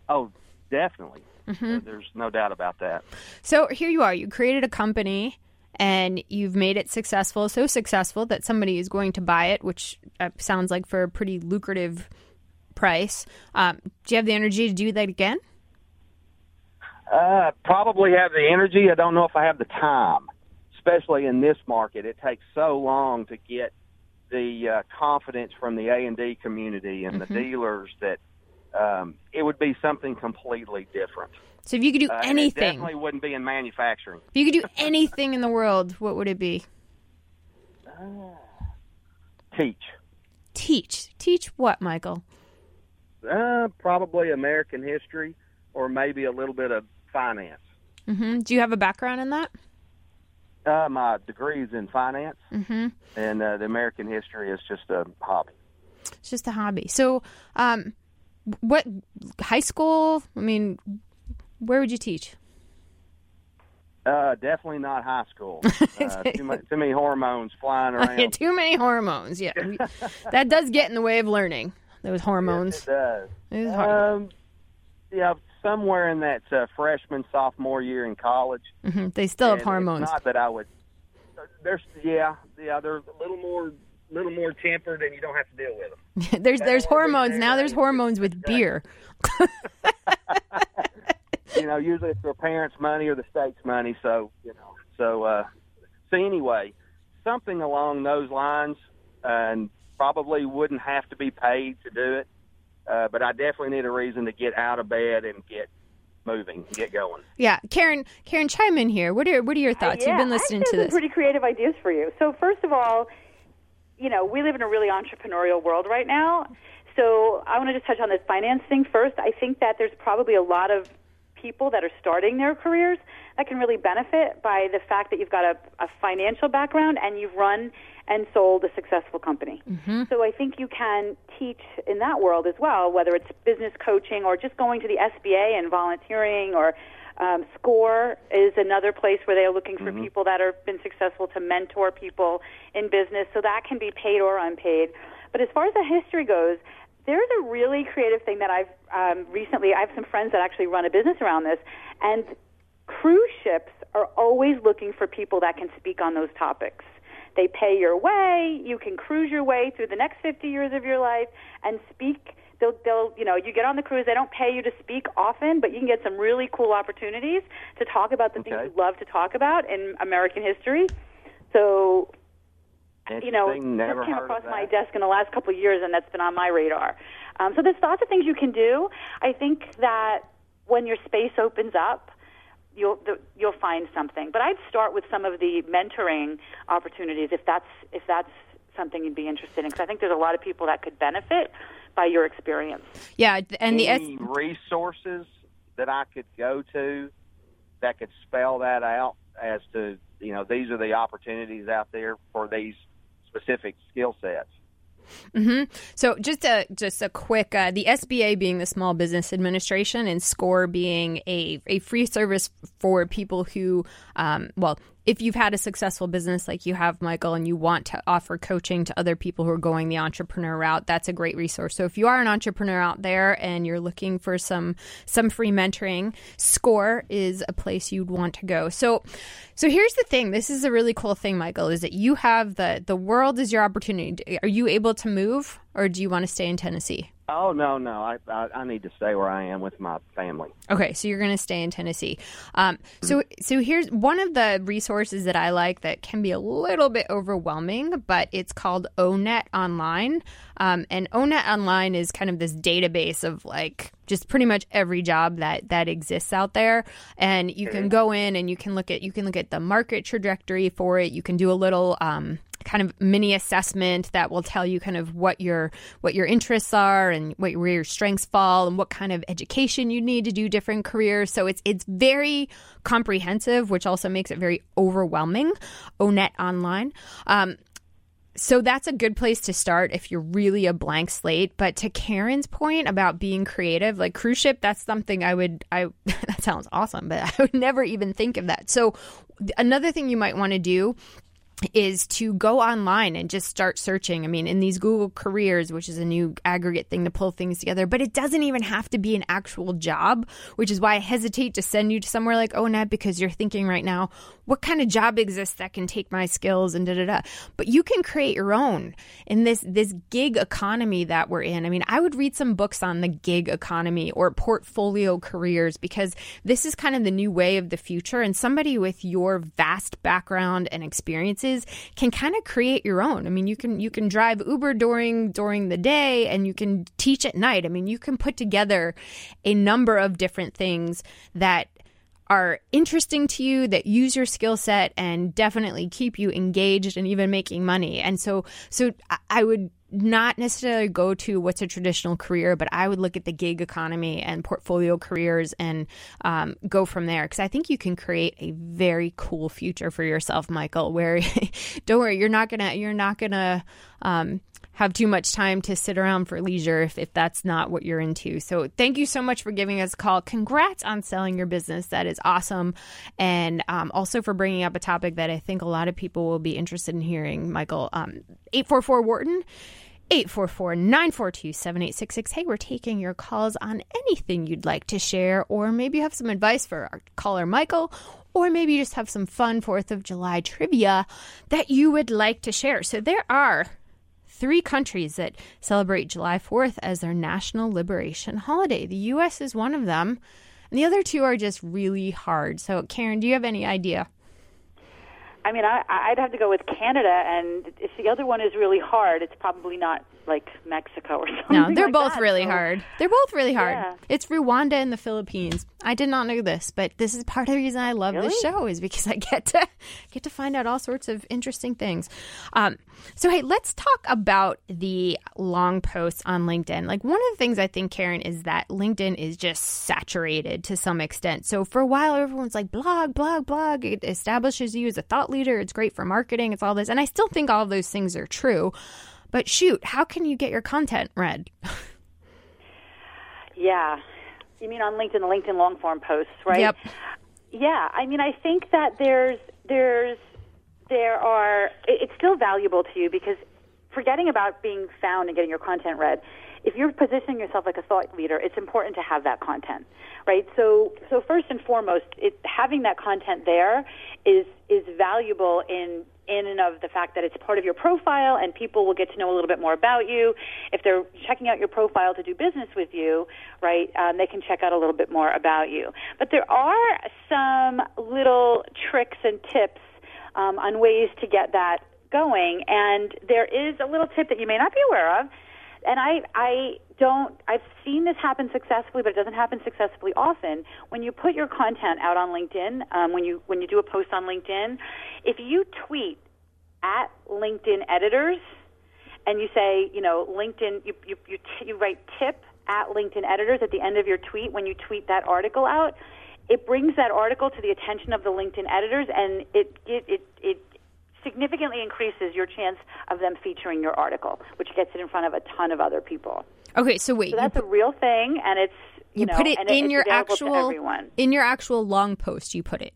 Oh, definitely. Uh, There's no doubt about that. So here you are. You created a company and you've made it successful, so successful that somebody is going to buy it, which uh, sounds like for a pretty lucrative price. Um, do you have the energy to do that again? Uh, probably have the energy. I don't know if I have the time, especially in this market. It takes so long to get the uh, confidence from the A and D community and the dealers that um, it would be something completely different. So if you could do Uh, anything, definitely wouldn't be in manufacturing. if you could do [LAUGHS] anything in the world, what would it be? Teach. Teach. Teach what, Michael? Uh, probably American history or maybe a little bit of finance. hmm Do you have a background in that? Uh, my degree is in finance, hmm and uh, the American history is just a hobby. It's just a hobby. So, um, what high school? I mean, where would you teach? Uh, definitely not high school. [LAUGHS] Uh, too, much, too many hormones flying [LAUGHS] around. Yeah, too many hormones. Yeah, [LAUGHS] that does get in the way of learning. Those hormones. It does. It. Um, yeah, somewhere in that uh, freshman sophomore year in college. Mhm, They still have hormones. Not that I would. There's yeah yeah they're a little more little more tempered and you don't have to deal with them. [LAUGHS] there's there's don't wanna be hormones now. There's hormones with beer. [LAUGHS] you know, usually it's their parents' money or the state's money. So you know, so uh, so anyway, something along those lines, and probably wouldn't have to be paid to do it. Uh, but I definitely need a reason to get out of bed and get moving, get going. Yeah, Karen. Karen, chime in here. What are what are your thoughts? yeah, You've been listening I to have some this. pretty creative ideas for you. So first of all, you know, we live in a really entrepreneurial world right now. So I want to just touch on this finance thing first. I think that there's probably a lot of people that are starting their careers that can really benefit by the fact that you've got a, a financial background and you've run and sold a successful company. So I think you can teach in that world as well, whether it's business coaching or just going to the SBA and volunteering or Um, Score is another place where they are looking for people that have been successful to mentor people in business. So that can be paid or unpaid. But as far as the history goes, there's a really creative thing that I've um, recently. I have some friends that actually run a business around this, and cruise ships are always looking for people that can speak on those topics. They pay your way. You can cruise your way through the next 50 years of your life and speak. They'll, they'll, you know, you get on the cruise. They don't pay you to speak often, but you can get some really cool opportunities to talk about the things you love to talk about in American history. So, you know, Interesting. Never this came across my desk in the last couple of years, and that's been on my radar. Um, so there's lots of things you can do. I think that when your space opens up, you'll the, you'll find something. But I'd start with some of the mentoring opportunities if that's if that's something you'd be interested in, because I think there's a lot of people that could benefit by your experience. Yeah, and the Any resources that I could go to that could spell that out as to you know these are the opportunities out there for these specific skill sets. hmm So just a just a quick uh, the SBA being the Small Business Administration and SCORE being a a free service for people who um, well if you've had a successful business like you have Michael and you want to offer coaching to other people who are going the entrepreneur route that's a great resource. So if you are an entrepreneur out there and you're looking for some some free mentoring, SCORE is a place you'd want to go. So so here's the thing. This is a really cool thing, Michael, is that you have the the world is your opportunity. Are you able to move or do you want to stay in Tennessee? Oh no, no, I, I I need to stay where I am with my family. Okay, so you're going to stay in Tennessee. Um, so, so here's one of the resources that I like that can be a little bit overwhelming, but it's called ONET Online. Um, and ONET Online is kind of this database of like just pretty much every job that that exists out there, and you can go in and you can look at you can look at the market trajectory for it. You can do a little. Um, kind of mini assessment that will tell you kind of what your what your interests are and what, where your strengths fall and what kind of education you need to do different careers. So it's it's very comprehensive, which also makes it very overwhelming. ONET Online. Um, so that's a good place to start if you're really a blank slate. But to Karen's point about being creative, like cruise ship, that's something I would I [LAUGHS] that sounds awesome, but I would never even think of that. So another thing you might want to do is to go online and just start searching. I mean, in these Google careers, which is a new aggregate thing to pull things together, but it doesn't even have to be an actual job, which is why I hesitate to send you to somewhere like ONET because you're thinking right now, what kind of job exists that can take my skills and da da da. But you can create your own in this this gig economy that we're in. I mean, I would read some books on the gig economy or portfolio careers because this is kind of the new way of the future. And somebody with your vast background and experiences can kind of create your own. I mean, you can you can drive Uber during during the day and you can teach at night. I mean, you can put together a number of different things that are interesting to you that use your skill set and definitely keep you engaged and even making money. And so so I- I would not necessarily go to what's a traditional career, but I would look at the gig economy and portfolio careers and um, go from there because I think you can create a very cool future for yourself, Michael. Where [LAUGHS] don't worry, you're not gonna you're not gonna um, have too much time to sit around for leisure if, if that's not what you're into. So thank you so much for giving us a call. Congrats on selling your business. That is awesome. And um, also for bringing up a topic that I think a lot of people will be interested in hearing, Michael. Um, 844 Wharton. 844-942-7866. Hey, we're taking your calls on anything you'd like to share, or maybe you have some advice for our caller Michael, or maybe you just have some fun 4th of July trivia that you would like to share. So there are three countries that celebrate July 4th as their national liberation holiday. The U.S. is one of them, and the other two are just really hard. So, Karen, do you have any idea? I mean, I, I'd have to go with Canada, and if the other one is really hard, it's probably not like Mexico or [LAUGHS] something. No, they're like both that. really So- hard. They're both really hard. Yeah. It's Rwanda and the Philippines. I did not know this, but this is part of the reason I love this show is because I get to [LAUGHS] get to find out all sorts of interesting things. Um, so hey, let's talk about the long posts on LinkedIn. Like one of the things I think, Karen, is that LinkedIn is just saturated to some extent. So for a while, everyone's like blog, blog, blog. It establishes you as a thought leader. It's great for marketing. It's all this, and I still think all of those things are true. But shoot, how can you get your content read? [LAUGHS] Yeah. You mean on LinkedIn, the LinkedIn long form posts, right? Yep. Yeah, I mean, I think that there's there's there are it's still valuable to you because forgetting about being found and getting your content read, if you're positioning yourself like a thought leader, it's important to have that content, right? So so first and foremost, it, having that content there is is valuable in in and of the fact that it's part of your profile and people will get to know a little bit more about you. If they're checking out your profile to do business with you, right, um, they can check out a little bit more about you. But there are some little tricks and tips um, on ways to get that going. And there is a little tip that you may not be aware of. And I, I don't, I've seen this happen successfully, but it doesn't happen successfully often. When you put your content out on LinkedIn, um, when you, when you do a post on LinkedIn, if you tweet at LinkedIn editors and you say, you know, LinkedIn, you, you, you, t- you write tip at LinkedIn editors at the end of your tweet when you tweet that article out, it brings that article to the attention of the LinkedIn editors and it, it, it, it significantly increases your chance of them featuring your article, which gets it in front of a ton of other people. Okay, so wait, So that's a real thing, and it's you, you know, put it in it's your actual in your actual long post. You put it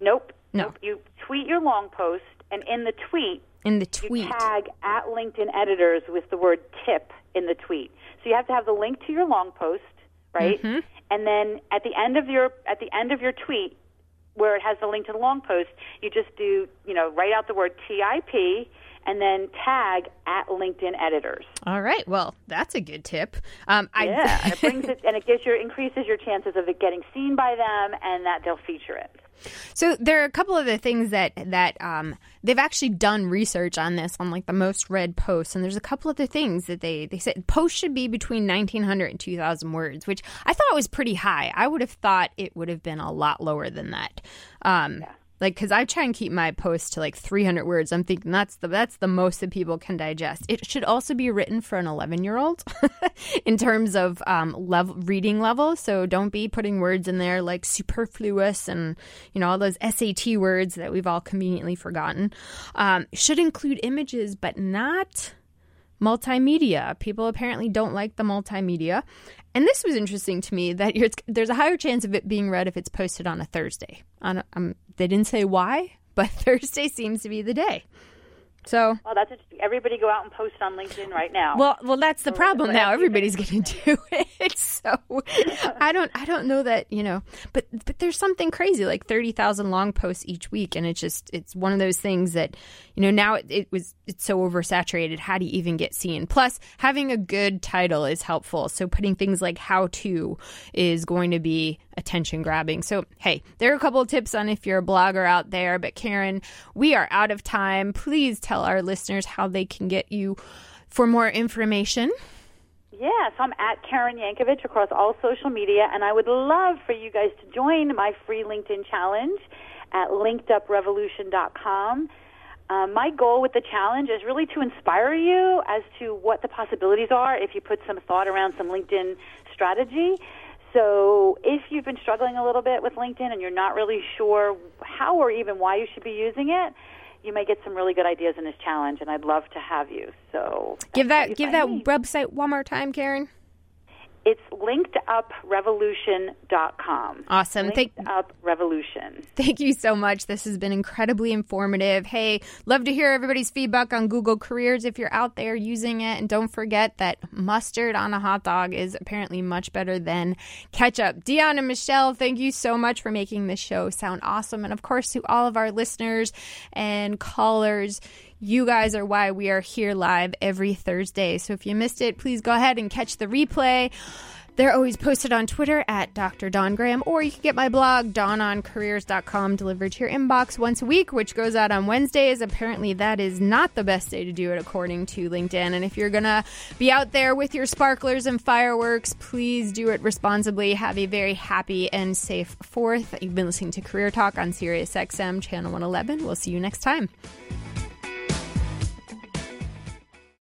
Nope. No. Nope. You tweet your long post, and in the tweet, in the you tweet. tag at LinkedIn editors with the word tip in the tweet. So you have to have the link to your long post, right? Mm-hmm. And then at the end of your at the end of your tweet, where it has the link to the long post, you just do you know write out the word TIP and then tag at LinkedIn editors. All right, well, that's a good tip. Um, I, Yeah, and it brings [LAUGHS] it and it gives your increases your chances of it getting seen by them and that they'll feature it. So there are a couple of the things that that um, they've actually done research on this on like the most read posts, and there's a couple other things that they they said posts should be between 1900 and 2000 words, which I thought was pretty high. I would have thought it would have been a lot lower than that. Um, Like, because I try and keep my posts to like 300 words. I'm thinking that's the that's the most that people can digest. It should also be written for an 11 year old [LAUGHS] in terms of um, level reading level. So don't be putting words in there like superfluous and you know all those SAT words that we've all conveniently forgotten. Um, should include images, but not multimedia. People apparently don't like the multimedia. And this was interesting to me that there's a higher chance of it being read if it's posted on a Thursday. On a, um, they didn't say why, [LAUGHS] but Thursday seems to be the day. So, Well, that's interesting. Everybody go out and post on LinkedIn right now. well, well, that's the problem now. else do you Everybody's going to do it. So, I don't, I don't know that you know, but but there's something crazy like thirty thousand long posts each week, and it's just it's one of those things that you know now it, it was it's so oversaturated. How do you even get seen? Plus, having a good title is helpful. So, putting things like "how to" is going to be attention grabbing. So, hey, there are a couple of tips on if you're a blogger out there. But Karen, we are out of time. Please tell our listeners how they can get you for more information. Yeah, so I'm at Karen Yankovich across all social media, and I would love for you guys to join my free LinkedIn challenge at linkeduprevolution.com. Um, my goal with the challenge is really to inspire you as to what the possibilities are if you put some thought around some LinkedIn strategy. So, if you've been struggling a little bit with LinkedIn and you're not really sure how or even why you should be using it, you may get some really good ideas in this challenge, and I'd love to have you. So, Give that give that me. website one more time, Karen. It's linkeduprevolution.com. Awesome. Thank Linked Up Revolution. Thank you so much. This has been incredibly informative. Hey, love to hear everybody's feedback on Google Careers if you're out there using it. And don't forget that mustard on a hot dog is apparently much better than ketchup. Dion and Michelle, thank you so much for making this show sound awesome. And of course, to all of our listeners and callers, you guys are why we are here live every Thursday. So if you missed it, please go ahead and catch the replay. They're always posted on Twitter at Dr. Dawn Graham, or you can get my blog, dawnoncareers.com, delivered to your inbox once a week, which goes out on Wednesdays. Apparently, that is not the best day to do it, according to LinkedIn. And if you're going to be out there with your sparklers and fireworks, please do it responsibly. Have a very happy and safe 4th. You've been listening to Career Talk on Sirius XM, Channel 111. We'll see you next time.